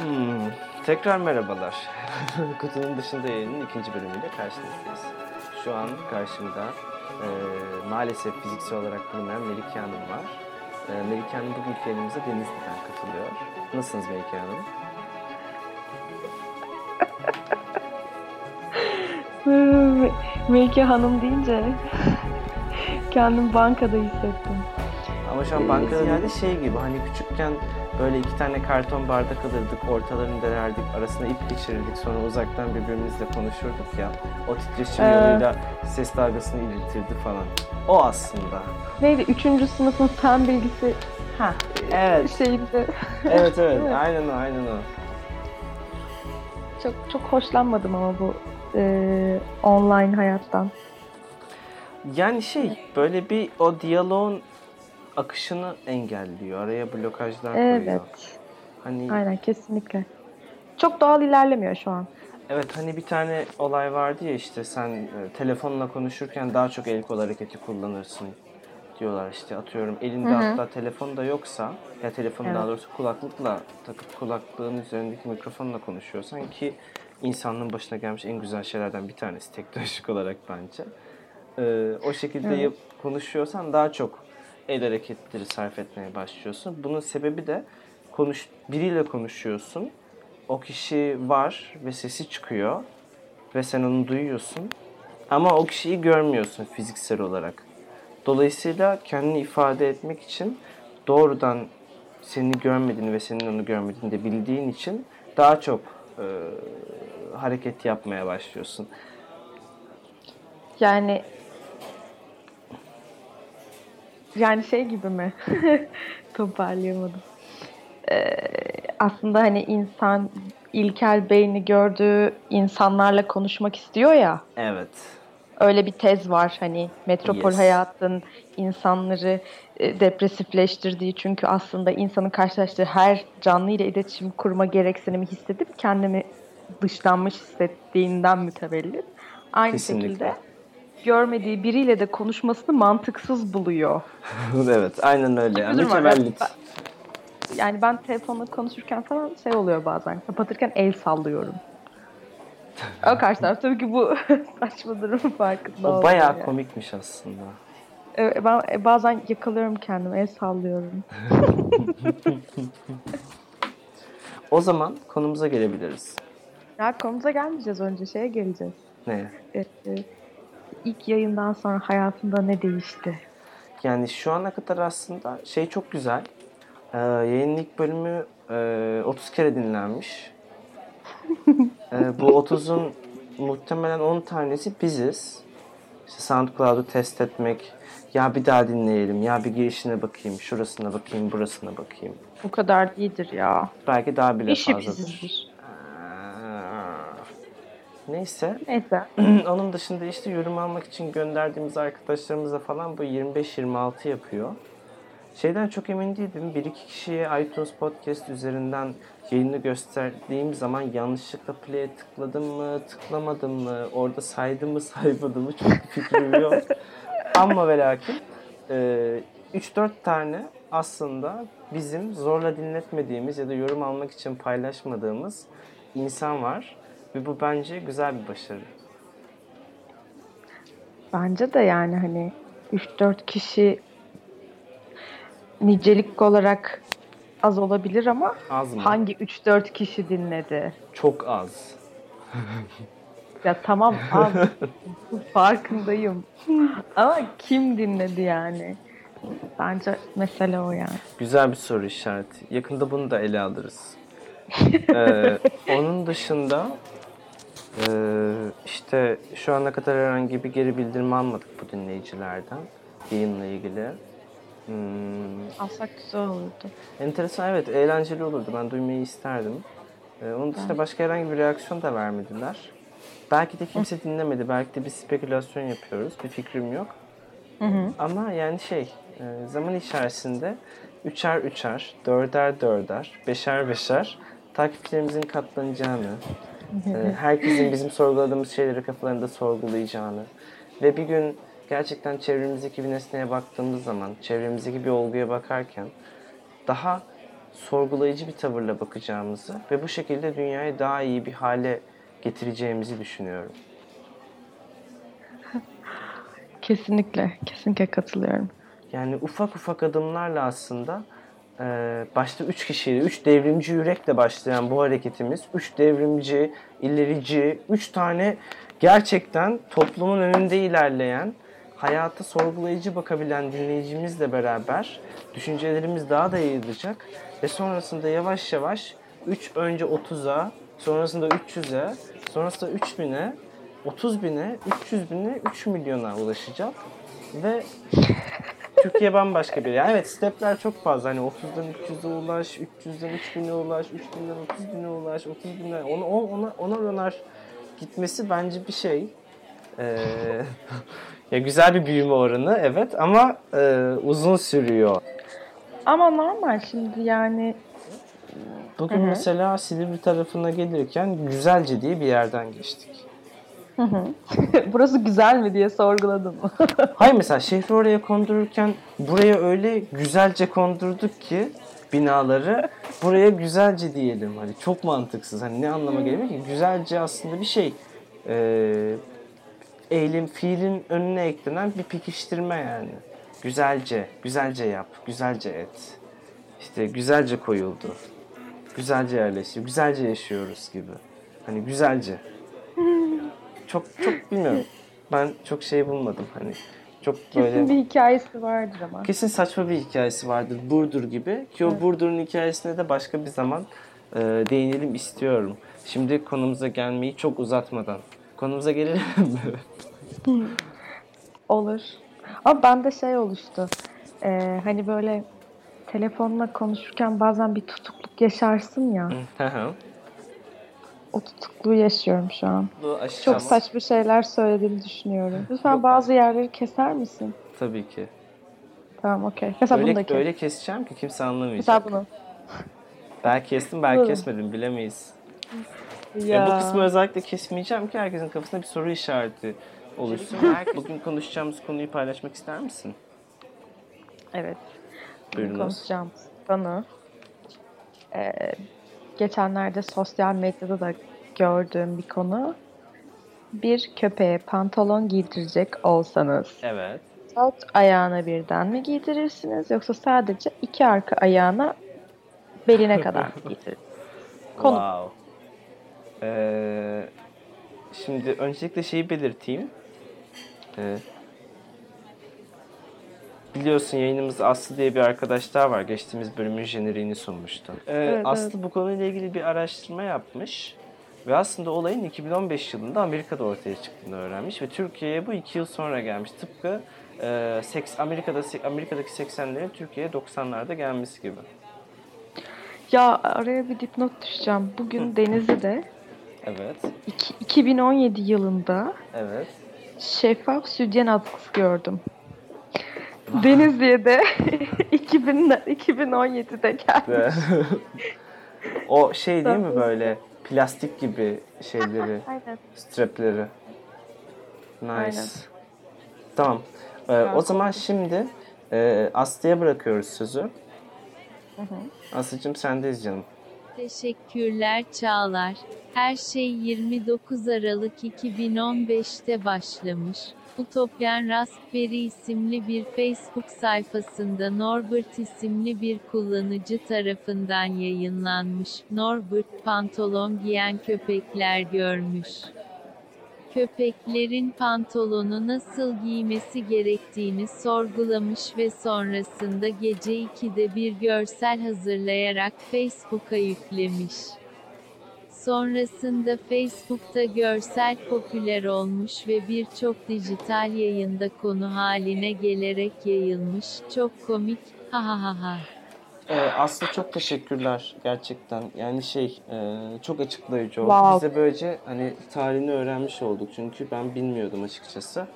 Hmm, tekrar merhabalar. Kutunun dışında yayının ikinci bölümüyle karşınızdayız. Şu an karşımda e, maalesef fiziksel olarak bulunmayan Melike Hanım var. E, Melike Hanım bugünkü yayınımıza Denizli'den katılıyor. Nasılsınız Melike Hanım? Melike Hanım deyince kendim bankada hissettim. Ama şu an bankada yani şey gibi hani küçükken böyle iki tane karton bardak alırdık, ortalarını delerdik, arasına ip geçirirdik, sonra uzaktan birbirimizle konuşurduk ya. O titreşim Evet. yoluyla ses dalgasını iletirdi falan. O aslında. Neydi? Üçüncü sınıfın fen bilgisi Ha, evet. şeyinde evet evet, Evet. aynen o, aynen o. çok çok hoşlanmadım ama bu e, online hayattan. Yani şey, böyle bir o diyaloğun akışını engelliyor, araya blokajlar koyuyor. Evet. Hani Aynen kesinlikle. Çok doğal ilerlemiyor şu an. Evet hani bir tane olay vardı ya işte sen e, telefonla konuşurken daha çok el kol hareketi kullanırsın diyorlar işte atıyorum elinde Hı hı. hatta telefon da yoksa ya telefonu daha Evet. doğrusu kulaklıkla takıp kulaklığın üzerindeki mikrofonla konuşuyorsan ki insanlığın başına gelmiş en güzel şeylerden bir tanesi teknolojik olarak bence. Ee, o şekilde Evet. konuşuyorsan daha çok el hareketleri sarf etmeye başlıyorsun. Bunun sebebi de konuş biriyle konuşuyorsun. O kişi var ve sesi çıkıyor ve sen onu duyuyorsun. Ama o kişiyi görmüyorsun fiziksel olarak. Dolayısıyla kendini ifade etmek için doğrudan seni görmediğini ve senin onu görmediğini de bildiğin için daha çok e, hareket yapmaya başlıyorsun. Yani yani şey gibi mi? Toparlayamadım. Ee, aslında hani insan ilkel beyni gördüğü insanlarla konuşmak istiyor ya. Evet. Öyle bir tez var hani metropol Yes. hayatın insanları e, depresifleştirdiği çünkü aslında insanın karşılaştığı her canlı ile iletişim kurma gereksinimi hissedip kendini dışlanmış hissettiğinden mütevellit. Aynı Kesinlikle. şekilde görmediği biriyle de konuşmasını mantıksız buluyor. evet, aynen öyle. Yani ben- Yani ben telefonla konuşurken falan şey oluyor bazen kapatırken el sallıyorum. O karşı taraf tabii ki bu saçma durum farkında O bayağı yani. komikmiş aslında. Evet, ben e, bazen yakalıyorum kendimi, el sallıyorum. O zaman konumuza gelebiliriz. Ya konumuza gelmeyeceğiz önce, şeye geleceğiz. Ne? E, e, ilk yayından sonra hayatında ne değişti? Yani şu ana kadar aslında şey çok güzel. Ee, yayının ilk bölümü e, 30 kere dinlenmiş. Ee, bu 30'un muhtemelen 10 tanesi biziz. İşte SoundCloud'u test etmek, ya bir daha dinleyelim, ya bir girişine bakayım, şurasına bakayım, burasına bakayım. Bu kadar değildir ya. Belki daha bile İşi fazladır. bizizdir. Neyse. Neyse. Onun dışında işte yorum almak için gönderdiğimiz arkadaşlarımızla falan bu 25-26 yapıyor. Şeyden çok emin değildim. Bir iki kişiye iTunes Podcast üzerinden yayını gösterdiğim zaman yanlışlıkla play'e tıkladım mı, tıklamadım mı, orada saydım mı, saymadım mı çok fikrim yok. Ama ve lakin e, 3-4 tane aslında bizim zorla dinletmediğimiz ya da yorum almak için paylaşmadığımız insan var. Ve bu bence güzel bir başarı. Bence de yani hani 3-4 kişi nicelik olarak az olabilir ama Az mı? hangi 3-4 kişi dinledi? Çok az. Ya tamam az. Farkındayım. Ama kim dinledi yani? Bence mesele o yani. Güzel bir soru işareti. Yakında bunu da ele alırız. Ee, onun dışında e, işte şu ana kadar herhangi bir geri bildirim almadık bu dinleyicilerden yayınla ilgili. Hmm, Alsak güzel olurdu. enteresan evet eğlenceli olurdu. Ben duymayı isterdim. Ee, onun dışında başka herhangi bir reaksiyon da vermediler. Belki de kimse dinlemedi. Belki de bir spekülasyon yapıyoruz. Bir fikrim yok. Hı hı. Ama yani şey e, zaman içerisinde üçer üçer, dörder dörder, beşer beşer takipçilerimizin katlanacağını, herkesin bizim sorguladığımız şeyleri kafalarında sorgulayacağını ve bir gün gerçekten çevremizdeki bir nesneye baktığımız zaman, çevremizdeki bir olguya bakarken daha sorgulayıcı bir tavırla bakacağımızı ve bu şekilde dünyayı daha iyi bir hale getireceğimizi düşünüyorum. Kesinlikle, kesinlikle katılıyorum. Yani ufak ufak adımlarla aslında e, başta üç kişiyle, üç devrimci yürekle başlayan bu hareketimiz, üç devrimci, ilerici, üç tane gerçekten toplumun önünde ilerleyen, hayata sorgulayıcı bakabilen dinleyicimizle beraber düşüncelerimiz daha da yayılacak ve sonrasında yavaş yavaş 3 önce 30'a, sonrasında 300'e, sonrasında 3000'e, 30 bine, 300 bine, 3 milyona ulaşacak ve Türkiye bambaşka bir yer. Evet stepler çok fazla. Hani 30'dan 300'e ulaş, 300'den 3000'e ulaş, 3000'den 30.000'e ulaş, 30 bine. Ona, ona, ona onar gitmesi bence bir şey. Ee, ya güzel bir büyüme oranı evet ama e, uzun sürüyor. Ama normal şimdi yani Bugün Hı hı. mesela Silivri tarafına gelirken Güzelce diye bir yerden geçtik. burası güzel mi diye sorguladım. Hayır mesela şehri oraya kondururken buraya öyle güzelce kondurduk ki binaları buraya güzelce diyelim. Hani çok mantıksız. Hani ne anlama geliyor ki? Güzelce aslında bir şey. Ee, eylem, fiilin önüne eklenen bir pekiştirme yani. Güzelce, güzelce yap, güzelce et. İşte güzelce koyuldu. Güzelce yerleşti, güzelce yaşıyoruz gibi. Hani güzelce. Çok çok bilmiyorum. Ben çok şey bulmadım hani. Çok böyle Kesin bir hikayesi vardır ama. kesin saçma bir hikayesi vardır Burdur gibi ki o Burdur'un hikayesine de başka bir zaman e, değinelim istiyorum. Şimdi konumuza gelmeyi çok uzatmadan. Konumuza gelelim mi? Olur. Ama bende şey oluştu. Ee, hani böyle telefonla konuşurken bazen bir tutukluk yaşarsın ya. O tutukluğu yaşıyorum şu an. Çok saçma şeyler söylediğimi düşünüyorum. Lütfen Yok. bazı yerleri keser misin? Tabii ki. Tamam okey. Mesela bunu da Öyle, kes. öyle keseceğim ki kimse anlamayacak. Mesela bunu. Belki kestim belki kesmedim bilemeyiz. Ya. E, bu kısmı özellikle kesmeyeceğim ki herkesin kafasında bir soru işareti oluşsun. Bugün konuşacağımız konuyu paylaşmak ister misin? Evet. Buyurunuz. konuşacağımız konu ee, geçenlerde sosyal medyada da gördüğüm bir konu. Bir köpeğe pantolon giydirecek olsanız Evet. dört ayağına birden mi giydirirsiniz yoksa sadece iki arka ayağına beline kadar mı giydirirsiniz? Konu. Wow. Ee, şimdi öncelikle şeyi belirteyim. Ee, biliyorsun yayınımızda Aslı diye bir arkadaş daha var. Geçtiğimiz bölümün jeneriğini sunmuştu. Ee, Evet, Aslı bu konuyla ilgili bir araştırma yapmış. Ve aslında olayın 2015 yılında Amerika'da ortaya çıktığını öğrenmiş. Ve Türkiye'ye bu iki yıl sonra gelmiş. Tıpkı e, seks- Amerika'da Amerika'daki 80'lerin Türkiye'ye 90'larda gelmesi gibi. Ya araya bir dipnot düşeceğim. Bugün Denizli'de Evet, iki- 2017 yılında evet. şeffaf sütyen atkısı gördüm. Denizli'ye de 2000, 2017'de geldi. O şey değil mi böyle plastik gibi şeyleri, Aynen. strapleri. Nice. Aynen. Tamam. Ee, o zaman şimdi e, Aslı'ya bırakıyoruz sözü. Aslı'cığım sendeyiz canım. Teşekkürler Çağlar. Her şey 29 Aralık 2015'te başlamış. Utopyan Raspberry isimli bir Facebook sayfasında Norbert isimli bir kullanıcı tarafından yayınlanmış. Norbert pantolon giyen köpekler görmüş. Köpeklerin pantolonu nasıl giymesi gerektiğini sorgulamış ve sonrasında gece 2'de bir görsel hazırlayarak Facebook'a yüklemiş. Sonrasında Facebook'ta görsel popüler olmuş ve birçok dijital yayında konu haline gelerek yayılmış. Çok komik. Ha ha ha ha. Ee, Aslı çok teşekkürler gerçekten. Yani şey e, çok açıklayıcı oldu. Wow. Biz de böylece hani tarihini öğrenmiş olduk. Çünkü ben bilmiyordum açıkçası.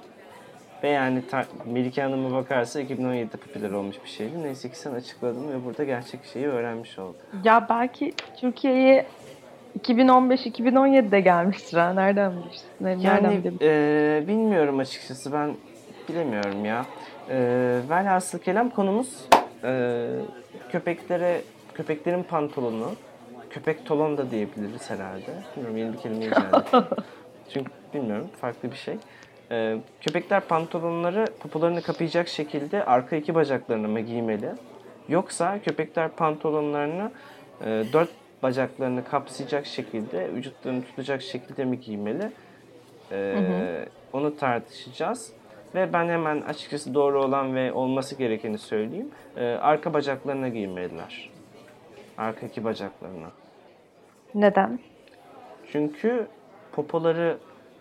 Ve yani ta- Melike Hanım'a bakarsa 2017'de popüler olmuş bir şeydi. Neyse ki sen açıkladın ve burada gerçek şeyi öğrenmiş olduk. Ya belki Türkiye'ye 2015-2017'de gelmiştir ha. Nereden bilirsin? Ne- Nereden Yani e, bilmiyorum açıkçası ben bilemiyorum ya. E, velhasıl kelam konumuz e, köpeklere köpeklerin pantolonu, köpek tolon da diyebiliriz herhalde. Bilmiyorum yeni bir kelime icat Çünkü bilmiyorum farklı bir şey. Ee, köpekler pantolonları popolarını kapayacak şekilde arka iki bacaklarına mı giymeli? Yoksa köpekler pantolonlarını e, dört bacaklarını kapsayacak şekilde, vücutlarını tutacak şekilde mi giymeli? Ee, Onu tartışacağız. Ve ben hemen açıkçası doğru olan ve olması gerekeni söyleyeyim. Ee, arka bacaklarına giymeliler. Arka iki bacaklarına. Neden? Çünkü popoları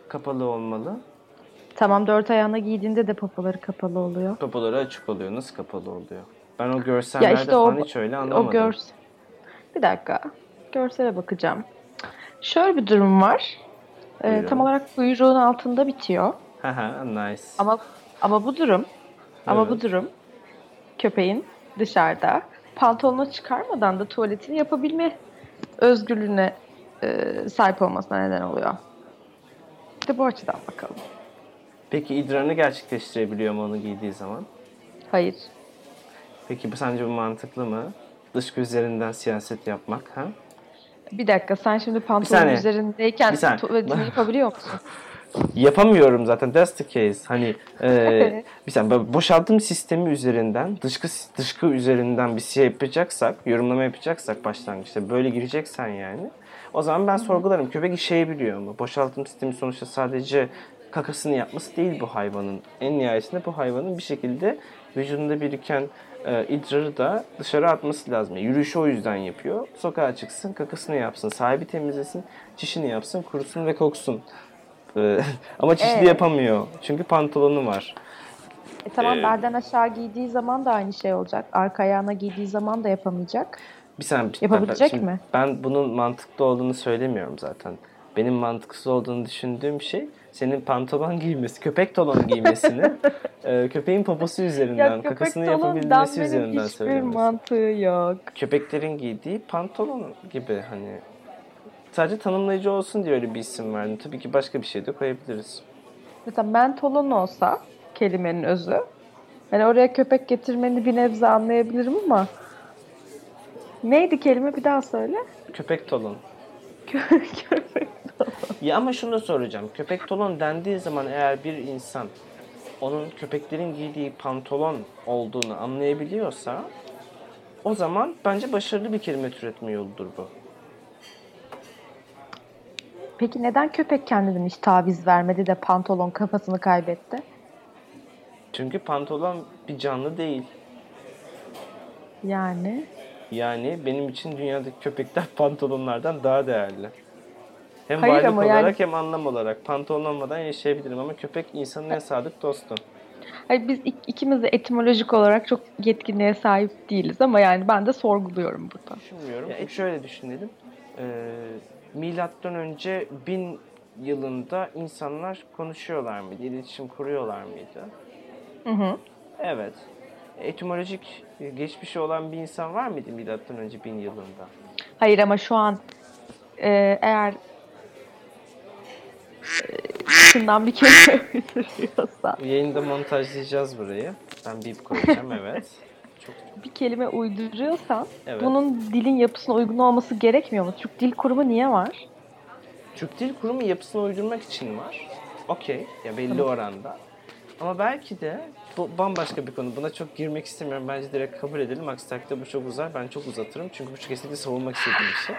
kapalı olmalı. Tamam dört ayağına giydiğinde de popoları kapalı oluyor. Popoları açık oluyor. Nasıl kapalı oluyor? Ben o görsellerde Ya işte o- falan hiç öyle anlamadım. O görs. Bir dakika. Görsele bakacağım. Şöyle bir durum var. Ee, Buyurun. tam olarak kuyruğun altında bitiyor. Haha nice. Ama ama bu durum ama bu Evet. durum köpeğin dışarıda pantolonu çıkarmadan da tuvaletini yapabilme özgürlüğüne e, sahip olmasına neden oluyor. De bu açıdan bakalım. Peki idrarını gerçekleştirebiliyor mu onu giydiği zaman? Hayır. Peki bu sence bu mantıklı mı? Dış gözlerinden siyaset yapmak ha? Bir dakika sen şimdi pantolon üzerindeyken Bir saniye. tuvaletini yapabiliyor musun? Yapamıyorum zaten. That's the case. Hani e, bir saniye boşaltım sistemi üzerinden, dışkı dışkı üzerinden bir şey yapacaksak, yorumlama yapacaksak başlangıçta böyle gireceksen yani. O zaman ben sorgularım. Köpek işeyebiliyor mu? Boşaltım sistemi sonuçta sadece kakasını yapması değil bu hayvanın. En nihayetinde bu hayvanın bir şekilde vücudunda biriken e, idrarı da dışarı atması lazım. Yani yürüyüşü o yüzden yapıyor. Sokağa çıksın, kakasını yapsın, sahibi temizlesin, çişini yapsın, kurusun ve koksun. Ee, Ama çişli Evet. yapamıyor. Çünkü pantolonu var. E tamam Ee, belden aşağı giydiği zaman da aynı şey olacak. Arka ayağına giydiği zaman da yapamayacak. Bir ben- Yapabilecek ben, mi? Ben bunun mantıklı olduğunu söylemiyorum zaten. Benim mantıksız olduğunu düşündüğüm şey senin pantolon giymesi, köpek tolon giymesini e, köpeğin poposu üzerinden, kakasını yapabilmesi üzerinden hiçbir söylüyorum. mantığı yok. Köpeklerin giydiği pantolon gibi hani sadece tanımlayıcı olsun diye öyle bir isim verdim. Tabii ki başka bir şey de koyabiliriz. Mesela mentolon olsa kelimenin özü. Hani oraya köpek getirmeni bir nebze anlayabilirim ama neydi kelime bir daha söyle. Köpek tolon. köpek. Ya ama şunu da soracağım. Köpek tolon dendiği zaman eğer bir insan onun köpeklerin giydiği pantolon olduğunu anlayabiliyorsa o zaman bence başarılı bir kelime türetme yoludur bu. Peki neden köpek kendinden hiç taviz vermedi de pantolon kafasını kaybetti? Çünkü pantolon bir canlı değil. Yani Yani benim için dünyadaki köpekler pantolonlardan daha değerli. Hem Hayır varlık ama yani- olarak hem anlam olarak. Pantolon olmadan yaşayabilirim ama köpek insanın en sadık dostu. Hayır, biz ik- ikimiz de etimolojik olarak çok yetkinliğe sahip değiliz ama yani ben de sorguluyorum burada. Düşünmüyorum. Ya, şöyle düşünelim. Ee, milattan önce bin yılında insanlar konuşuyorlar mıydı? İletişim kuruyorlar mıydı? Hı hı. Evet. Etimolojik e, geçmişi olan bir insan var mıydı milattan önce bin yılında? Hayır ama şu an e, eğer şundan bir kelime uyduruyorsa, Bu yayında montajlayacağız burayı. Ben bip koyacağım evet. Çok bir kelime uyduruyorsan Evet. bunun dilin yapısına uygun olması gerekmiyor mu? Türk Dil Kurumu niye var? Türk Dil Kurumu yapısını uydurmak için var. Okey. Ya belli oranda. Ama belki de bu bambaşka bir konu. Buna çok girmek istemiyorum. Bence direkt kabul edelim. Aksi takdirde bu çok uzar. Ben çok uzatırım. Çünkü bu kesinlikle savunmak istediğim bir şey.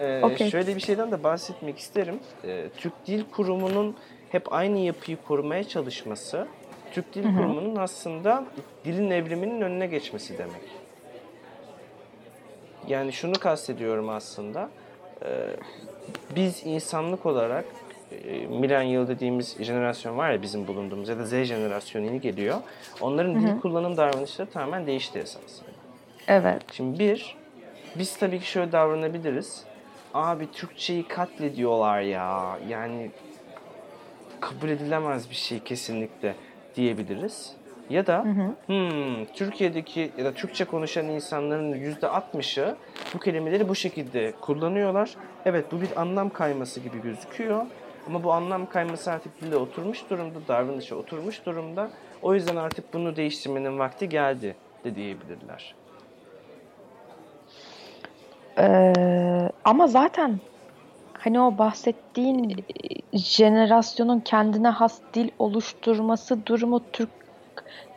Ee, Okey. Şöyle bir şeyden de bahsetmek isterim. Ee, Türk Dil Kurumu'nun hep aynı yapıyı korumaya çalışması, Türk Dil Kurumu'nun aslında dilin evriminin önüne geçmesi demek. Yani şunu kastediyorum aslında. Ee, biz insanlık olarak e, millennial dediğimiz jenerasyon var ya bizim bulunduğumuz ya da Z jenerasyonu yeni geliyor. Onların dil kullanım davranışları tamamen değişti esasında. Evet. Şimdi bir, biz tabii ki şöyle davranabiliriz. Abi Türkçeyi katlediyorlar ya. Yani kabul edilemez bir şey kesinlikle diyebiliriz. Ya da hmm, Türkiye'deki ya da Türkçe konuşan insanların yüzde 60'ı bu kelimeleri bu şekilde kullanıyorlar. Evet bu bir anlam kayması gibi gözüküyor. Ama bu anlam kayması artık dile oturmuş durumda, davranışa oturmuş durumda. O yüzden artık bunu değiştirmenin vakti geldi de diyebilirler. Ee, ama zaten hani o bahsettiğin jenerasyonun kendine has dil oluşturması durumu Türk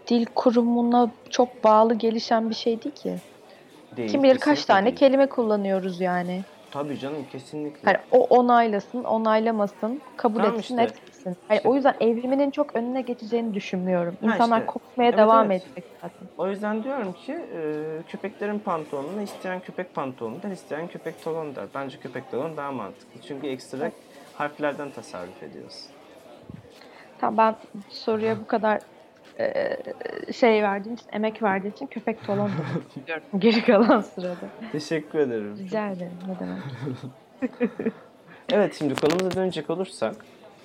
Dil Kurumu'na çok bağlı gelişen bir şey değil ki. Değil, Kim bilir kaç tane değil. kelime kullanıyoruz yani. Tabii canım kesinlikle. Hani o onaylasın, onaylamasın, kabul Tamam etsin, işte. etmesin. Hani İşte. o yüzden evriminin çok önüne geçeceğini düşünmüyorum. Ha İnsanlar işte. kokmaya Evet, devam evet. edecek zaten. O yüzden diyorum ki e, köpeklerin pantolonunu isteyen köpek pantolonu der, isteyen köpek talon der. Bence köpek talon daha mantıklı. Çünkü ekstra harflerden tasarruf ediyoruz. Tamam ben soruya bu kadar e, şey verdiğin için, emek verdiğin için köpek dedim. diyorum Geri kalan sırada. Teşekkür ederim. Rica ederim. Ne demek. Evet şimdi konumuza dönecek olursak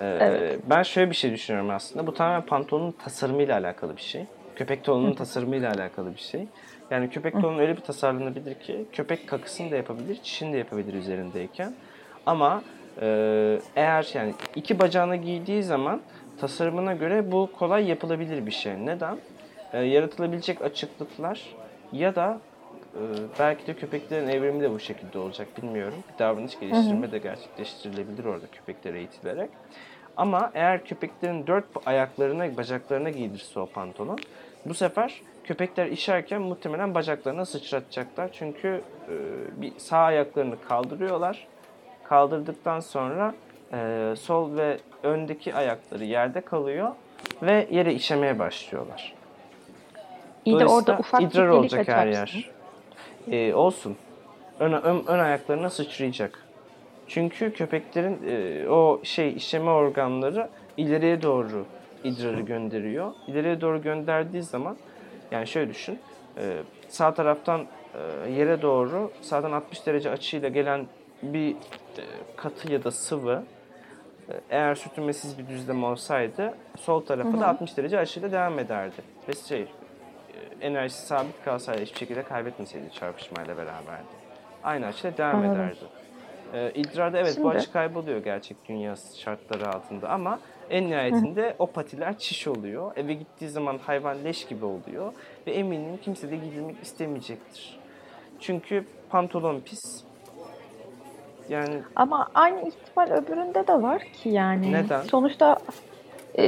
e, Evet. ben şöyle bir şey düşünüyorum aslında. Bu tamamen pantolonun tasarımıyla alakalı bir şey. Köpek tolunun tasarımıyla alakalı bir şey. Yani köpek tolun öyle bir tasarlanabilir ki köpek kakısını da yapabilir, çişini de yapabilir üzerindeyken. Ama e, eğer yani iki bacağına giydiği zaman tasarımına göre bu kolay yapılabilir bir şey. Neden? E, yaratılabilecek açıklıklar ya da belki de köpeklerin evrimi de bu şekilde olacak bilmiyorum. Bir davranış geliştirme de gerçekleştirilebilir orada köpeklere eğitilerek. Ama eğer köpeklerin dört ayaklarına, bacaklarına giydirse o pantolon, bu sefer köpekler işerken muhtemelen bacaklarına sıçratacaklar. Çünkü e, bir sağ ayaklarını kaldırıyorlar. Kaldırdıktan sonra e, sol ve öndeki ayakları yerde kalıyor ve yere işemeye başlıyorlar. İyi de orada ufak bir idrar olacak her yer. Ee, olsun. Ön, ön, ön ayaklarına sıçrayacak. Çünkü köpeklerin e, o şey işeme organları ileriye doğru idrarı gönderiyor. İleriye doğru gönderdiği zaman yani şöyle düşün. e, sağ taraftan e, yere doğru sağdan 60 derece açıyla gelen bir e, katı ya da sıvı e, eğer sürtünmesiz bir düzlem olsaydı sol tarafa da 60 derece açıyla devam ederdi. Ve şey e, enerjisi sabit kalsaydı hiçbir şekilde kaybetmeseydi çarpışmayla beraber. Aynı açıyla devam Anladım. ederdi. E, idrarda evet bu Şimdi- açı kayboluyor gerçek dünya şartları altında ama en nihayetinde o patiler çiş oluyor. Eve gittiği zaman hayvan leş gibi oluyor ve eminim kimse de gidilmek istemeyecektir. Çünkü pantolon pis. Yani Ama aynı ihtimal öbüründe de var ki yani. Neden? Sonuçta e,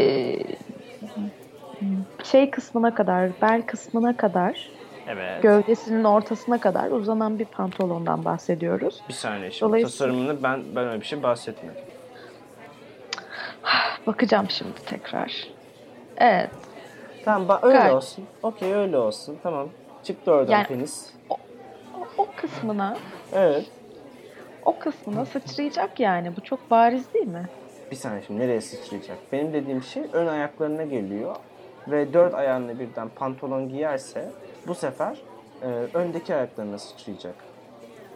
şey kısmına kadar, bel kısmına kadar, evet. gövdesinin ortasına kadar uzanan bir pantolondan bahsediyoruz. Bir saniye şimdi Dolayısıyla- tasarımını ben ben öyle bir şey bahsetmedim. Bakacağım şimdi tekrar. Evet. Tamam bak öyle Gayet. olsun. Okey öyle olsun. Tamam. Çıktı oradan Yani- penis. O, o kısmına, Evet. o kısmına sıçrayacak yani. Bu çok bariz değil mi? Bir saniye şimdi nereye sıçrayacak? Benim dediğim şey ön ayaklarına geliyor ve dört ayağını birden pantolon giyerse bu sefer e, öndeki ayaklarına sıçrayacak.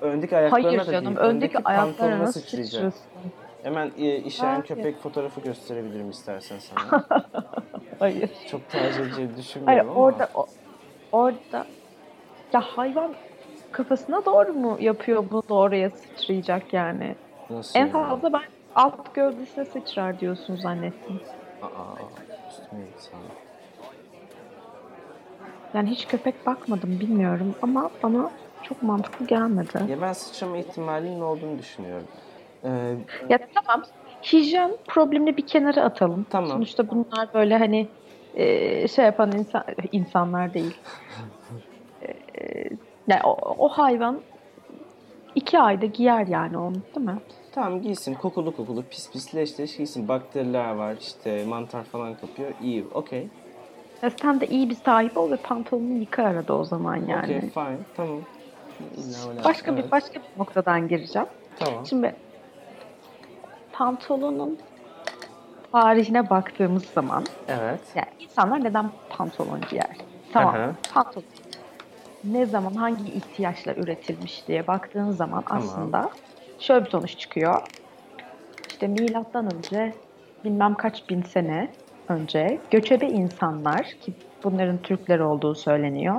Öndeki ayaklarına Hayır da canım. değil, öndeki pantolona ayaklarına sıçrayacak. sıçrasın. Hemen e, Hayır. köpek fotoğrafı gösterebilirim istersen sana. Hayır. Çok tercih edeceğini Hayır düşünmüyorum ama. orada o- orada ya hayvan kafasına doğru mu yapıyor bunu da oraya sıçrayacak yani. Nasıl En yani? fazla ben alt gövdesine sıçrar diyorsun zannettim. Aa, üstüme sana. Yani hiç köpek bakmadım bilmiyorum ama bana çok mantıklı gelmedi. Ya ben sıçrama ihtimalinin olduğunu düşünüyorum. Ee, Ya tamam hijyen problemini bir kenara atalım. Tamam. Sonuçta bunlar böyle hani e, şey yapan insan, insanlar değil. E, yani o, o hayvan iki ayda giyer yani onu değil mi? tamam giysin kokulu kokulu pis pis leş leş giysin. Bakteriler var işte mantar falan kapıyor. İyi okey. Ya sen de iyi bir sahibi ol ve pantolonunu yıka arada o zaman yani. Okey fine tamam. Başka evet, bir başka bir noktadan gireceğim. Tamam. Şimdi pantolonun tarihine baktığımız zaman Evet. yani insanlar neden pantolon giyer? Tamam. Aha. Pantolon ne zaman hangi ihtiyaçla üretilmiş diye baktığın zaman Tamam. aslında şöyle bir sonuç çıkıyor. İşte milattan önce bilmem kaç bin sene önce göçebe insanlar ki bunların Türkler olduğu söyleniyor.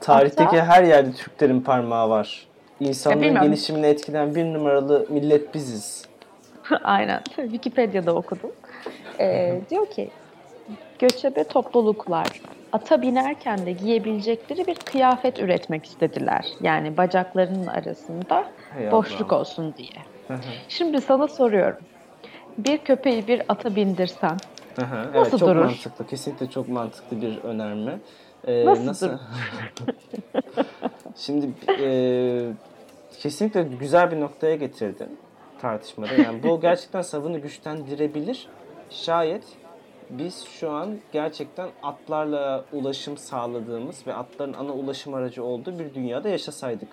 Tarihteki Hatta- her yerde Türklerin parmağı var. İnsanların gelişimine etkilen bir numaralı millet biziz. Aynen. Wikipedia'da okudum. Ee, diyor ki göçebe topluluklar ata binerken de giyebilecekleri bir kıyafet üretmek istediler. Yani bacaklarının arasında Hey boşluk olsun diye. Şimdi sana soruyorum. Bir köpeği bir ata bindirsen Hı hı. Nasıl evet, çok durur? mantıklı. Kesinlikle çok mantıklı bir önerme. Ee, Nasıl durur? Şimdi e, kesinlikle güzel bir noktaya getirdin tartışmada. Yani bu gerçekten savını güçlendirebilir. Şayet biz şu an gerçekten atlarla ulaşım sağladığımız ve atların ana ulaşım aracı olduğu bir dünyada yaşasaydık.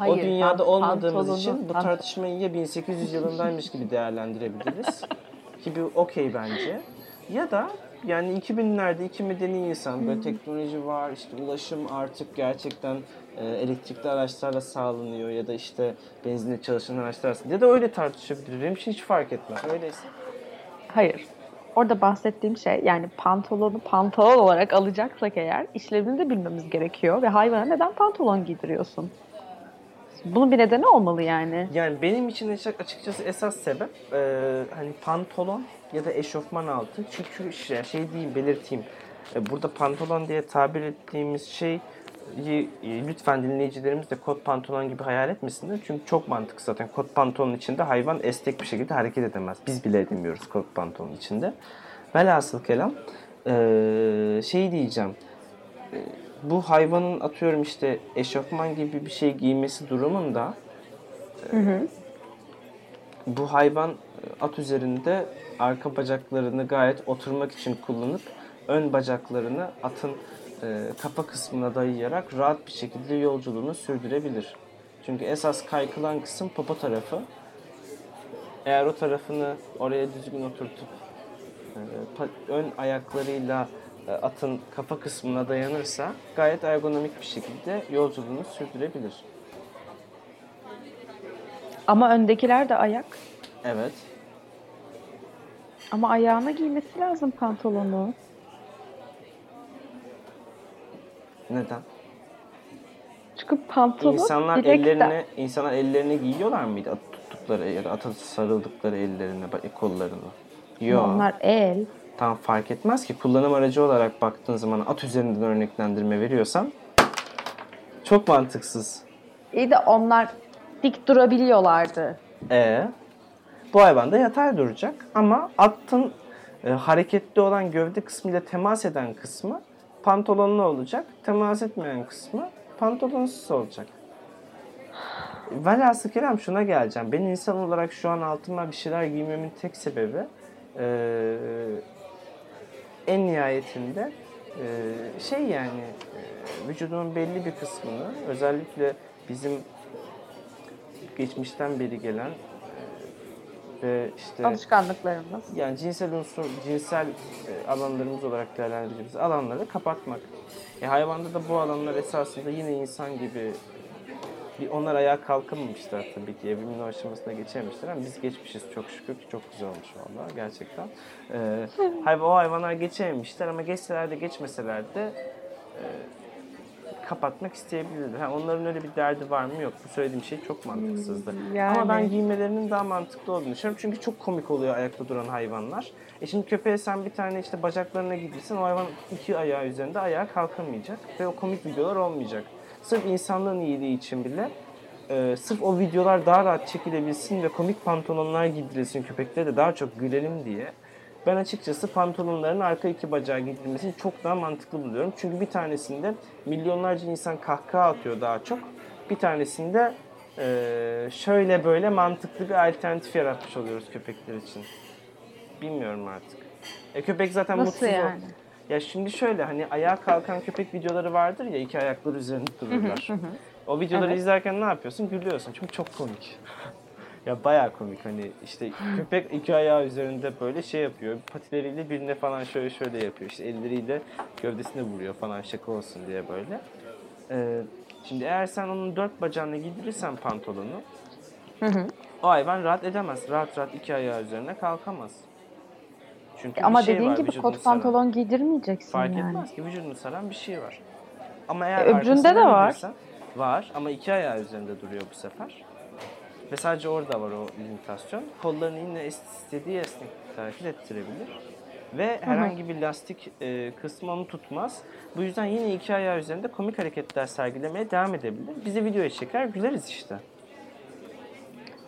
O dünyada olmadığımız pantolonu- için bu tartışmayı ya 1800 yılındaymış gibi değerlendirebiliriz. ki bu okey bence. Ya da yani 2000'lerde iki medeni insan böyle teknoloji var işte ulaşım artık gerçekten e, elektrikli araçlarla sağlanıyor ya da işte benzinle çalışan araçlar ya da öyle tartışabilir. Benim için hiç fark etmez. Öyleyse. Hayır. Orada bahsettiğim şey yani pantolonu pantolon olarak alacaksak eğer işlevini de bilmemiz gerekiyor ve hayvana neden pantolon giydiriyorsun? Bunun bir nedeni olmalı yani. Yani benim için açık- açıkçası esas sebep e, hani pantolon ya da eşofman altı. Çünkü şey, şey diyeyim belirteyim. E, burada pantolon diye tabir ettiğimiz şey lütfen dinleyicilerimiz de kot pantolon gibi hayal etmesinler. Çünkü çok mantıklı zaten. Kot pantolonun içinde hayvan esnek bir şekilde hareket edemez. Biz bile edemiyoruz kot pantolonun içinde. Velhasıl kelam e, şey diyeceğim. E, bu hayvanın atıyorum işte eşofman gibi bir şey giymesi durumunda bu hayvan e, at üzerinde arka bacaklarını gayet oturmak için kullanıp ön bacaklarını atın e, kafa kısmına dayayarak rahat bir şekilde yolculuğunu sürdürebilir. Çünkü esas kaykılan kısım popo tarafı. Eğer o tarafını oraya düzgün oturtup e, ön ayaklarıyla e, atın kafa kısmına dayanırsa gayet ergonomik bir şekilde yolculuğunu sürdürebilir. Ama öndekiler de ayak. Evet. Ama ayağına giymesi lazım pantolonu. Neden? Çünkü pantolon İnsanlar direkt de- ellerine insanlar ellerine giyiyorlar mıydı at tuttukları ya da ata sarıldıkları ellerine kollarını? Yok. Onlar el. Tam fark etmez ki kullanım aracı olarak baktığın zaman at üzerinden örneklendirme veriyorsan çok mantıksız. İyi de onlar dik durabiliyorlardı. E bu hayvan da yatay duracak ama atın e, hareketli olan gövde kısmıyla temas eden kısmı pantolonlu olacak. Temas etmeyen kısmı pantolonsuz olacak. Velhasıl kelam şuna geleceğim. Ben insan olarak şu an altıma bir şeyler giymemin tek sebebi e, en nihayetinde e, şey yani e, vücudumun belli bir kısmını özellikle bizim geçmişten beri gelen e, ve işte Alışkanlıklarımız. yani cinsel unsur, cinsel e, alanlarımız olarak değerlendirdiğimiz alanları kapatmak. E, hayvanda da bu alanlar esasında yine insan gibi bir onlar ayağa kalkamamışlar tabii ki evrimin o aşamasına geçememişler ama biz geçmişiz çok şükür ki çok güzel olmuş vallahi gerçekten. E, hayvan, o hayvanlar geçememişler ama geçseler de geçmeseler de e, kapatmak isteyebilirler. Ha, onların öyle bir derdi var mı yok. Bu söylediğim şey çok mantıksızdı. yani. Ama ben giymelerinin daha mantıklı olduğunu düşünüyorum. Çünkü çok komik oluyor ayakta duran hayvanlar. E şimdi köpeğe sen bir tane işte bacaklarına giydirsen o hayvan iki ayağı üzerinde ayağa kalkamayacak. Ve o komik videolar olmayacak. Sırf insanlığın iyiliği için bile e, sırf o videolar daha rahat çekilebilsin ve komik pantolonlar giydirilsin köpeklere de daha çok gülelim diye ben açıkçası pantolonların arka iki bacağı giydirilmesini çok daha mantıklı buluyorum. Çünkü bir tanesinde milyonlarca insan kahkaha atıyor daha çok. Bir tanesinde eee, şöyle böyle mantıklı bir alternatif yaratmış oluyoruz köpekler için. Bilmiyorum artık. E köpek zaten Nasıl mutsuz yani? Ya şimdi şöyle hani ayağa kalkan köpek videoları vardır ya iki ayakları üzerinde dururlar. o videoları Evet. izlerken ne yapıyorsun? Gülüyorsun çünkü çok komik. ya bayağı komik hani işte köpek iki ayağı üzerinde böyle şey yapıyor. Patileriyle birine falan şöyle şöyle yapıyor. İşte elleriyle gövdesine vuruyor falan şaka olsun diye böyle. Ee, şimdi eğer sen onun dört bacağına giydirirsen pantolonu o hayvan rahat edemez. Rahat rahat iki ayağı üzerine kalkamaz. Çünkü Ama şey dediğin var gibi kot saran. pantolon giydirmeyeceksin Fark yani. etmez ki vücudunu saran bir şey var. Ama eğer E, öbüründe de var. Var ama iki ayağı üzerinde duruyor bu sefer. Ve sadece orada var o limitasyon. Kollarını yine ist- istediği esneklikte hareket ettirebilir. Ve herhangi bir lastik e, kısmı onu tutmaz. Bu yüzden yine iki ayağı üzerinde komik hareketler sergilemeye devam edebilir. Bizi videoya çeker, güleriz işte.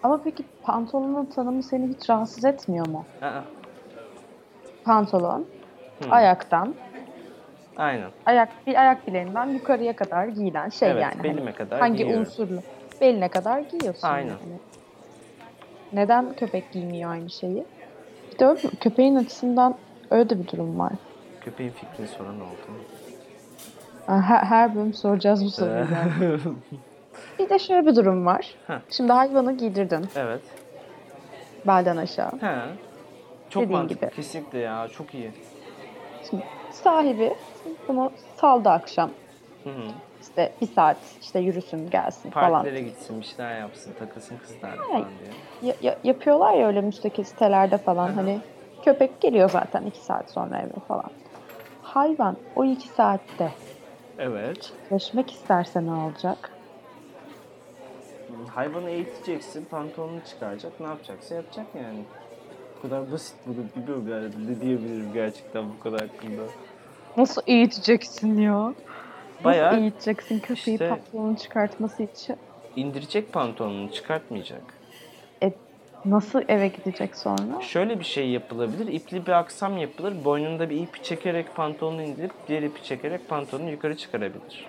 Ama peki pantolonun tanımı seni hiç rahatsız etmiyor mu? Aa, Pantolon, Hı. ayaktan, aynen. ayak bir ayak bileğinden yukarıya kadar giyilen şey evet, yani. belime Hani kadar hangi giyiyorum. unsurlu? Beline kadar giyiyorsun. Aynen. yani. Neden köpek giymiyor aynı şeyi? Bir de öyle, köpeğin açısından öyle de bir durum var. Köpeğin fikrini soran oldu. Her, her bölüm soracağız bu soruyu. yani. bir de şöyle bir durum var. Heh. Şimdi hayvanı giydirdin evet. belden aşağı. He. Çok Dediğin mantıklı. gibi. Kesinlikle ya. Çok iyi. Şimdi sahibi bunu saldı akşam. Hı hı. İşte bir saat işte yürüsün gelsin falan. Partilere gitsin, bir şeyler yapsın, takılsın kızlarla falan diye. Ya- ya- yapıyorlar ya öyle müstakil sitelerde falan hani köpek geliyor zaten iki saat sonra eve falan. Hayvan o iki saatte Evet. yaşamak isterse ne olacak? Hayvanı eğiteceksin, pantolonunu çıkaracak, ne yapacaksa yapacak yani. Bu kadar basit bunu biliyorum yani. Ne diyebilirim gerçekten bu kadar hakkında. Nasıl eğiteceksin ya? Bayağı Nasıl eğiteceksin köpeği işte- pantolonu çıkartması için? indirecek pantolonunu, çıkartmayacak. Nasıl eve gidecek sonra? Şöyle bir şey yapılabilir. İpli bir aksam yapılır. Boynunda bir ipi çekerek pantolonu indirip diğer ipi çekerek pantolonu yukarı çıkarabilir.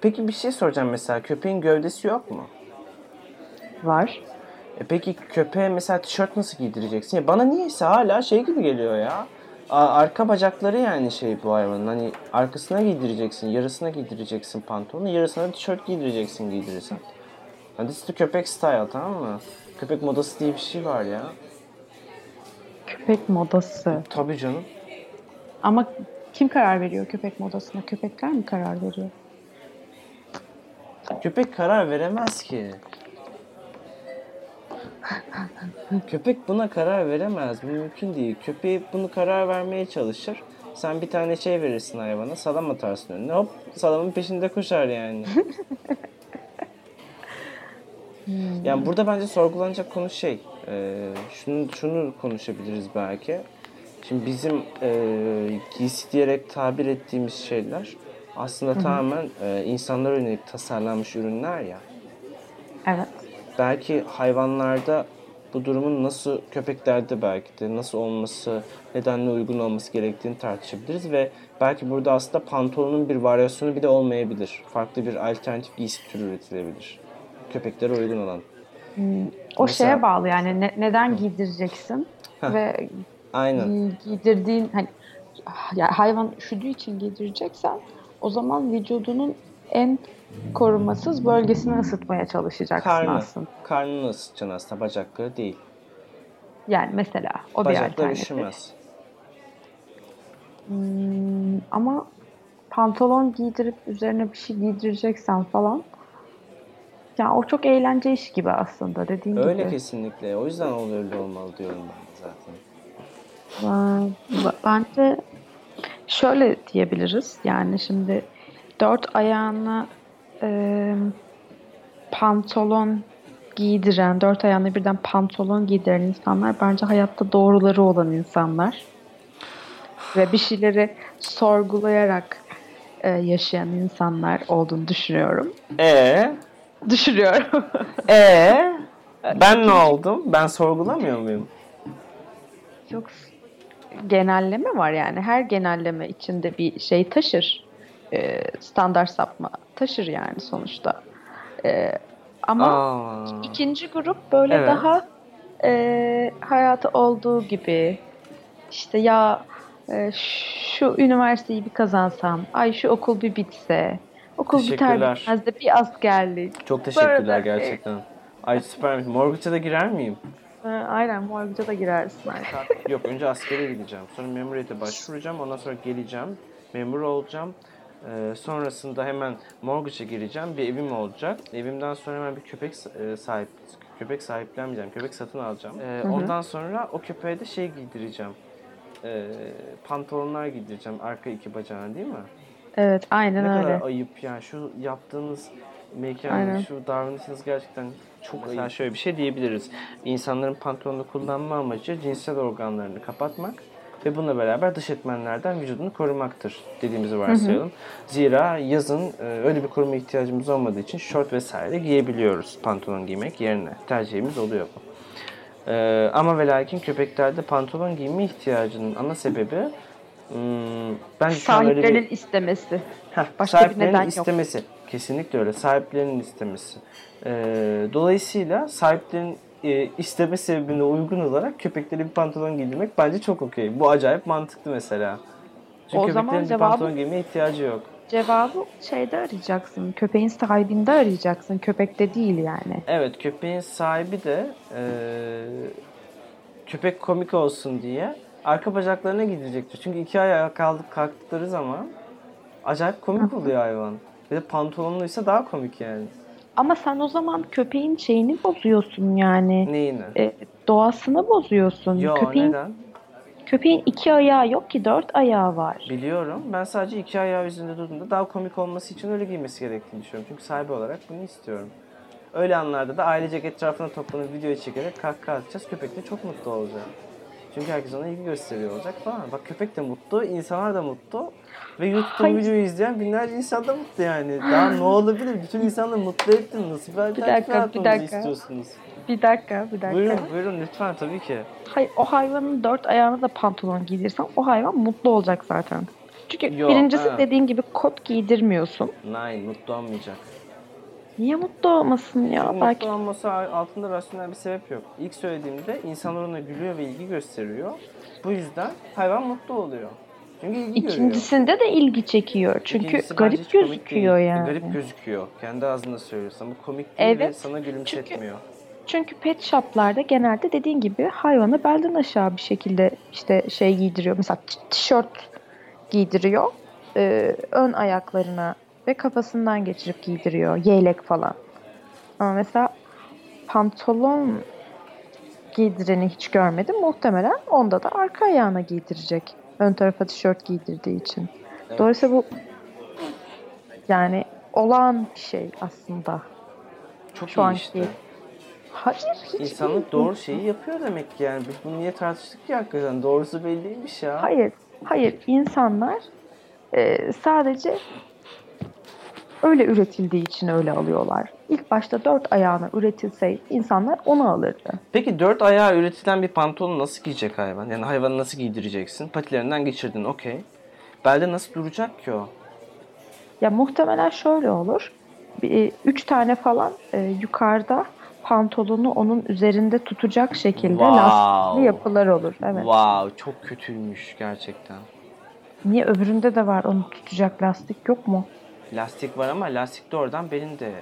Peki bir şey soracağım mesela. Köpeğin gövdesi yok mu? Var. E peki köpeğe mesela tişört nasıl giydireceksin? Ya bana niyeyse hala şey gibi geliyor ya. Arka bacakları yani şey bu hayvanın. Hani arkasına giydireceksin, yarısına giydireceksin pantolonu, yarısına tişört giydireceksin giydirirsen. Hadi işte köpek style tamam mı? Köpek modası diye bir şey var ya. Köpek modası. Tabii canım. Ama kim karar veriyor köpek modasına? Köpekler mi karar veriyor? Köpek karar veremez ki. Köpek buna karar veremez. Bu mümkün değil. Köpeği bunu karar vermeye çalışır. Sen bir tane şey verirsin hayvana, salam atarsın önüne. Hop, salamın peşinde koşar yani. yani burada bence sorgulanacak konu şey. e, şunu, şunu konuşabiliriz belki. Şimdi bizim e, giysi diyerek tabir ettiğimiz şeyler aslında tamamen e, insanlara yönelik tasarlanmış ürünler ya Evet. Belki hayvanlarda bu durumun nasıl köpeklerde belki de nasıl olması, nedenle uygun olması gerektiğini tartışabiliriz ve belki burada aslında pantolonun bir varyasyonu bile olmayabilir. Farklı bir alternatif giysi türü üretilebilir. Köpeklere uygun olan. O Mesela- şeye bağlı yani ne- neden giydireceksin Heh. ve Aynen. giy- giydirdiğin hani ya hayvan üşüdüğü için giydireceksen o zaman vücudunun en korumasız bölgesini ısıtmaya çalışacaksın Karnı. aslında. Karnını ısıtacaksın aslında bacakları değil. Yani mesela o bir Bacaklar alternatif. üşümez. Hmm, ama pantolon giydirip üzerine bir şey giydireceksen falan ya o çok eğlence iş gibi aslında dediğin Öyle gibi. kesinlikle. O yüzden o öyle olmalı diyorum ben zaten. Ee, b- Bence şöyle diyebiliriz. Yani şimdi dört ayağına e, pantolon giydiren, dört ayağına birden pantolon giydiren insanlar bence hayatta doğruları olan insanlar. Ve bir şeyleri sorgulayarak e, yaşayan insanlar olduğunu düşünüyorum. Ee, Düşünüyorum. ee, ben ne oldum? Ben sorgulamıyor muyum? Çok genelleme var yani. Her genelleme içinde bir şey taşır. Ee, standart sapma taşır yani sonuçta. Ee, ama Aa. ikinci grup böyle Evet. daha e, hayatı olduğu gibi işte ya e, şu üniversiteyi bir kazansam, ay şu okul bir bitse, okul biter bitmez de bir askerlik. Çok teşekkürler gerçekten. Ay süper. Mortgage'a da girer miyim? Aynen morgca da girersin. aynen. Yok önce askere gideceğim. Sonra memuriyete başvuracağım. Ondan sonra geleceğim. Memur olacağım. Ee, sonrasında hemen mortgage'a gireceğim. Bir evim olacak. Evimden sonra hemen bir köpek e, sahip köpek sahiplenmeyeceğim. Köpek satın alacağım. Ee, ondan sonra o köpeğe de şey giydireceğim. Ee, pantolonlar giydireceğim. Arka iki bacağına değil mi? Evet aynen Ne öyle. kadar ayıp yani şu yaptığınız mekan, Aynen. şu davranışınız gerçekten çok Mesela şöyle bir şey diyebiliriz. İnsanların pantolonunu kullanma amacı cinsel organlarını kapatmak ve bununla beraber dış etmenlerden vücudunu korumaktır dediğimizi varsayalım. Zira yazın e, öyle bir koruma ihtiyacımız olmadığı için şort vesaire giyebiliyoruz pantolon giymek yerine. Tercihimiz oluyor bu. Ee, ama ve lakin köpeklerde pantolon giyme ihtiyacının ana sebebi hmm, an öyle bir- istemesi. Heh, Başka bir sahiplerinin neden yok. istemesi. Kesinlikle öyle. Sahiplerinin istemesi. Ee, dolayısıyla sahiplerin e, isteme sebebine uygun olarak köpeklere bir pantolon giydirmek bence çok okey. Bu acayip mantıklı mesela. Çünkü O zaman köpeklerin bir cevabı- pantolon giymeye ihtiyacı yok. Cevabı şeyde arayacaksın. Köpeğin sahibinde arayacaksın. Köpekte değil yani. Evet köpeğin sahibi de e, köpek komik olsun diye arka bacaklarına gidecektir. Çünkü iki ayağa kaldık kalktıkları zaman acayip komik oluyor hayvan. Bir de pantolonluysa daha komik yani. Ama sen o zaman köpeğin şeyini bozuyorsun yani. Neyini? E, doğasını bozuyorsun. Yo köpeğin, neden? köpeğin iki ayağı yok ki dört ayağı var. Biliyorum. Ben sadece iki ayağı üzerinde durduğunda daha komik olması için öyle giymesi gerektiğini düşünüyorum. Çünkü sahibi olarak bunu istiyorum. Öyle anlarda da ailecek etrafına toplanıp video çekerek kahkaha atacağız. Köpek de çok mutlu olacak. Çünkü herkes ona ilgi gösteriyor olacak falan. Bak köpek de mutlu, insanlar da mutlu. Ve YouTube'da bu videoyu izleyen binlerce insan da mutlu yani. Daha ne olabilir? Bütün insanları mutlu ettin. Nasıl bir alternatif dakika, bir dakika. istiyorsunuz? Bir dakika, bir dakika. Buyurun, buyurun lütfen tabii ki. Hayır, o hayvanın dört ayağına da pantolon giydirsen o hayvan mutlu olacak zaten. Çünkü Yok, birincisi ha. dediğin gibi kot giydirmiyorsun. Nein, mutlu olmayacak. Niye mutlu olmasın ya? Çünkü Belki Mutlu olması altında rasyonel bir sebep yok. İlk söylediğimde insanlar ona gülüyor ve ilgi gösteriyor. Bu yüzden hayvan mutlu oluyor. Çünkü ilgi görüyor. ikincisinde de ilgi çekiyor. Çünkü İkincisi garip gözüküyor yani. Garip gözüküyor. Kendi ağzında söylüyorsun ama komik değil ve Evet. sana gülümsetmiyor. Çünkü pet shop'larda genelde dediğin gibi hayvanı belden aşağı bir şekilde işte şey giydiriyor. Mesela tişört giydiriyor. Ee, ön ayaklarına ve kafasından geçirip giydiriyor. Yelek falan. Ama mesela pantolon giydireni hiç görmedim. Muhtemelen onda da arka ayağına giydirecek. Ön tarafa tişört giydirdiği için. Evet. Dolayısıyla bu yani olağan bir şey aslında. Çok Şu iyi anki işte. Hayır hiç İnsanlık doğru şeyi yapıyor demek ki yani. Biz bunu niye tartıştık ki hakikaten? Doğrusu belliymiş ya. Hayır, hayır. İnsanlar e, sadece öyle üretildiği için öyle alıyorlar. İlk başta dört ayağına üretilseydi insanlar onu alırdı. Peki dört ayağı üretilen bir pantolonu nasıl giyecek hayvan? Yani hayvanı nasıl giydireceksin? Patilerinden geçirdin okey. Belde nasıl duracak ki o? Ya muhtemelen şöyle olur. Bir, e, üç tane falan e, yukarıda pantolonu onun üzerinde tutacak şekilde Wow. lastikli yapılar olur. Evet. Wow çok kötüymüş gerçekten. Niye öbüründe de var onu tutacak lastik yok mu? Lastik var ama lastik de oradan benim de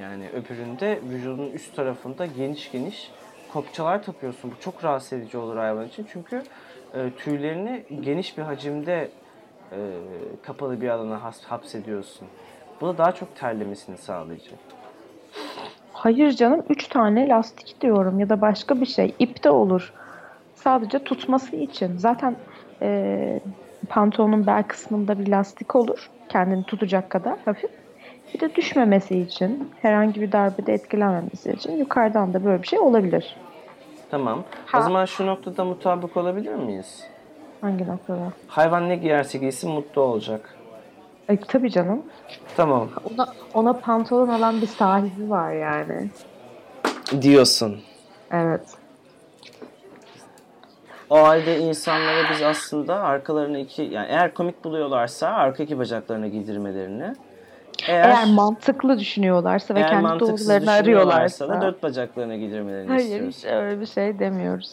yani öbüründe vücudun üst tarafında geniş geniş kopçalar takıyorsun. Bu çok rahatsız edici olur hayvan için. Çünkü e, tüylerini geniş bir hacimde e, kapalı bir alana has- hapsediyorsun. Bu da daha çok terlemesini sağlayacak. Hayır canım 3 tane lastik diyorum ya da başka bir şey. İp de olur. Sadece tutması için. Zaten e, pantolonun bel kısmında bir lastik olur. Kendini tutacak kadar hafif. Bir de düşmemesi için, herhangi bir darbede etkilenmemesi için yukarıdan da böyle bir şey olabilir. Tamam. Ha. O zaman şu noktada mutabık olabilir miyiz? Hangi noktada? Hayvan ne giyerse giysin mutlu olacak. E, tabii canım. Tamam. Ona, ona pantolon alan bir sahibi var yani. Diyorsun. Evet. O halde insanlara biz aslında arkalarına iki yani eğer komik buluyorlarsa arka iki bacaklarına giydirmelerini eğer, Eğer mantıklı düşünüyorlarsa ve eğer kendi doğrularını arıyorlarsa. da dört bacaklarına giydirmelerini Hayır istiyoruz. hiç öyle bir şey demiyoruz.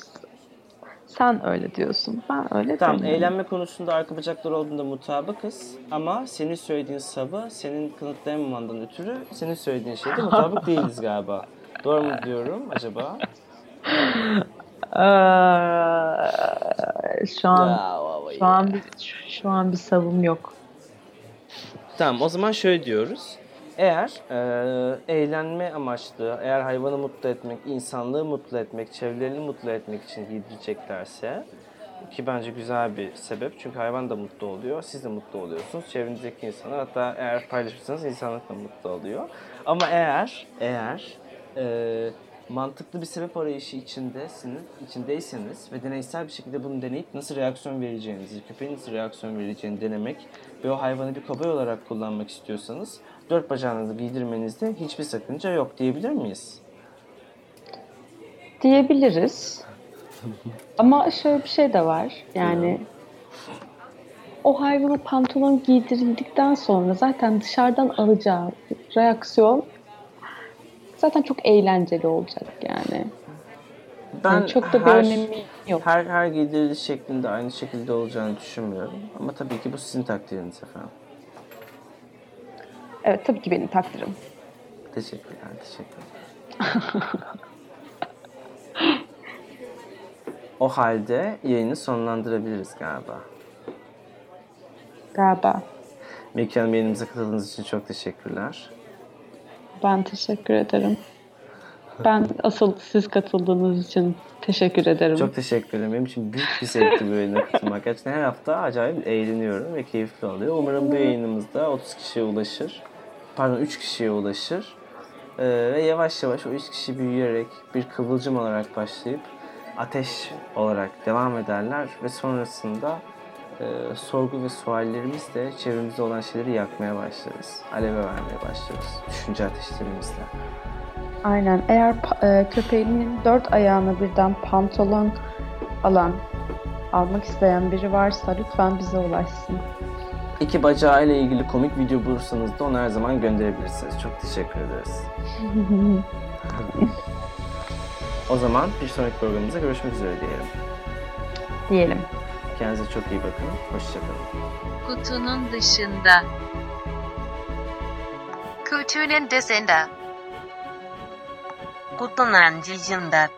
Sen öyle diyorsun. Ben öyle Tamam demiyorum. eğlenme konusunda arka bacaklar olduğunda mutabıkız ama senin söylediğin sabı senin kanıtlayamamandan ötürü senin söylediğin şeyde mutabık değiliz galiba. Doğru mu diyorum acaba? Şu an şu an bir, şu an bir savım yok. Tamam o zaman şöyle diyoruz. Eğer eee, eğlenme amaçlı, eğer hayvanı mutlu etmek, insanlığı mutlu etmek, çevrelerini mutlu etmek için giydireceklerse ki bence güzel bir sebep çünkü hayvan da mutlu oluyor, siz de mutlu oluyorsunuz, çevrenizdeki insanlar hatta eğer paylaşırsanız insanlık da mutlu oluyor. Ama eğer eğer eee, mantıklı bir sebep arayışı içindesiniz, içindeyseniz ve deneysel bir şekilde bunu deneyip nasıl reaksiyon vereceğinizi, köpeğin nasıl reaksiyon vereceğini denemek ve o hayvanı bir kobay olarak kullanmak istiyorsanız dört bacağınızı giydirmenizde hiçbir sakınca yok diyebilir miyiz? diyebiliriz. Ama şöyle bir şey de var. Yani o hayvana pantolon giydirildikten sonra zaten dışarıdan alacağı reaksiyon zaten çok eğlenceli olacak yani. Ben Yani çok da bir her, önemi yok. her, her giydiriliş şeklinde aynı şekilde olacağını düşünmüyorum. Ama tabii ki bu sizin takdiriniz efendim. Evet tabii ki benim takdirim. Teşekkürler, teşekkürler. o halde yayını sonlandırabiliriz galiba. Galiba. Melike Hanım yayınımıza katıldığınız için çok teşekkürler. Ben teşekkür ederim. Ben asıl siz katıldığınız için teşekkür ederim. Çok teşekkür ederim. Benim için büyük bir zevkti bu yayına katılmak. Gerçekten her hafta acayip eğleniyorum ve keyifli oluyor. Umarım bu yayınımızda 30 kişiye ulaşır. Pardon 3 kişiye ulaşır. Ee, ve yavaş yavaş o 3 kişi büyüyerek bir kıvılcım olarak başlayıp ateş olarak devam ederler ve sonrasında e, sorgu ve suallerimiz de çevremizde olan şeyleri yakmaya başlarız. Aleve vermeye başlarız. Düşünce ateşlerimizle. Aynen. Eğer e, köpeğinin dört ayağına birden pantolon alan, almak isteyen biri varsa lütfen bize ulaşsın. İki bacağıyla ilgili komik video bulursanız da onu her zaman gönderebilirsiniz. Çok teşekkür ederiz. O zaman bir sonraki programımızda görüşmek üzere diyelim. Diyelim. Kendinize çok iyi bakın. Hoşçakalın. Kutunun dışında. Kutunun dışında. Kutunun dışında.